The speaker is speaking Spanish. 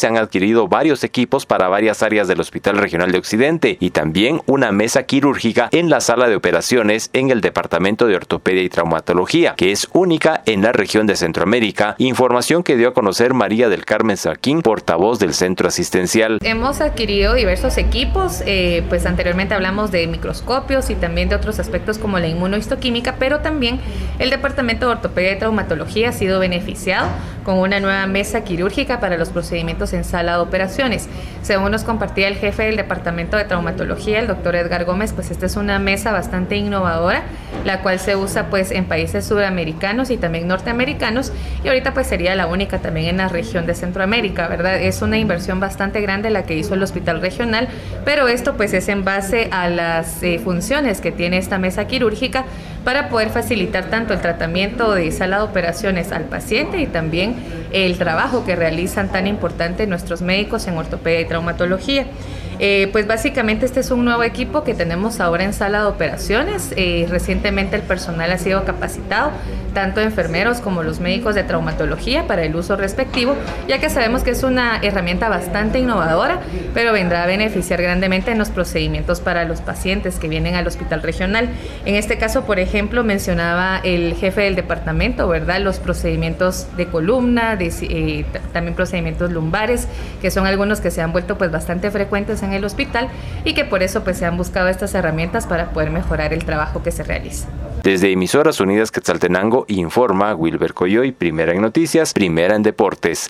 se han adquirido varios equipos para varias áreas del Hospital Regional de Occidente y también una mesa quirúrgica en la sala de operaciones en el Departamento de Ortopedia y Traumatología, que es única en la región de Centroamérica, información que dio a conocer María del Carmen Saquín, portavoz del centro asistencial. Hemos adquirido diversos equipos, eh, pues anteriormente hablamos de microscopios y también de otros aspectos como la inmunohistoquímica, pero también el Departamento de Ortopedia y Traumatología ha sido beneficiado con una nueva mesa quirúrgica para los procedimientos en sala de operaciones. Según nos compartía el jefe del Departamento de Traumatología, el doctor Edgar Gómez, pues esta es una mesa bastante innovadora, la cual se usa pues en países sudamericanos y también norteamericanos y ahorita pues sería la única también en la región de Centroamérica, ¿verdad? Es una inversión bastante grande la que hizo el hospital regional, pero esto pues es en base a las eh, funciones que tiene esta mesa quirúrgica para poder facilitar tanto el tratamiento de sala de operaciones al paciente y también el trabajo que realizan tan importante nuestros médicos en ortopedia y traumatología. Eh, pues básicamente este es un nuevo equipo que tenemos ahora en sala de operaciones. Eh, recientemente el personal ha sido capacitado, tanto enfermeros como los médicos de traumatología para el uso respectivo, ya que sabemos que es una herramienta bastante innovadora, pero vendrá a beneficiar grandemente en los procedimientos para los pacientes que vienen al hospital regional. En este caso, por ejemplo, mencionaba el jefe del departamento, ¿verdad? Los procedimientos de columna, eh, también procedimientos lumbares, que son algunos que se han vuelto pues bastante frecuentes en en el hospital y que por eso pues se han buscado estas herramientas para poder mejorar el trabajo que se realiza. Desde Emisoras Unidas Quetzaltenango informa Wilber Coyoy, primera en noticias, primera en deportes.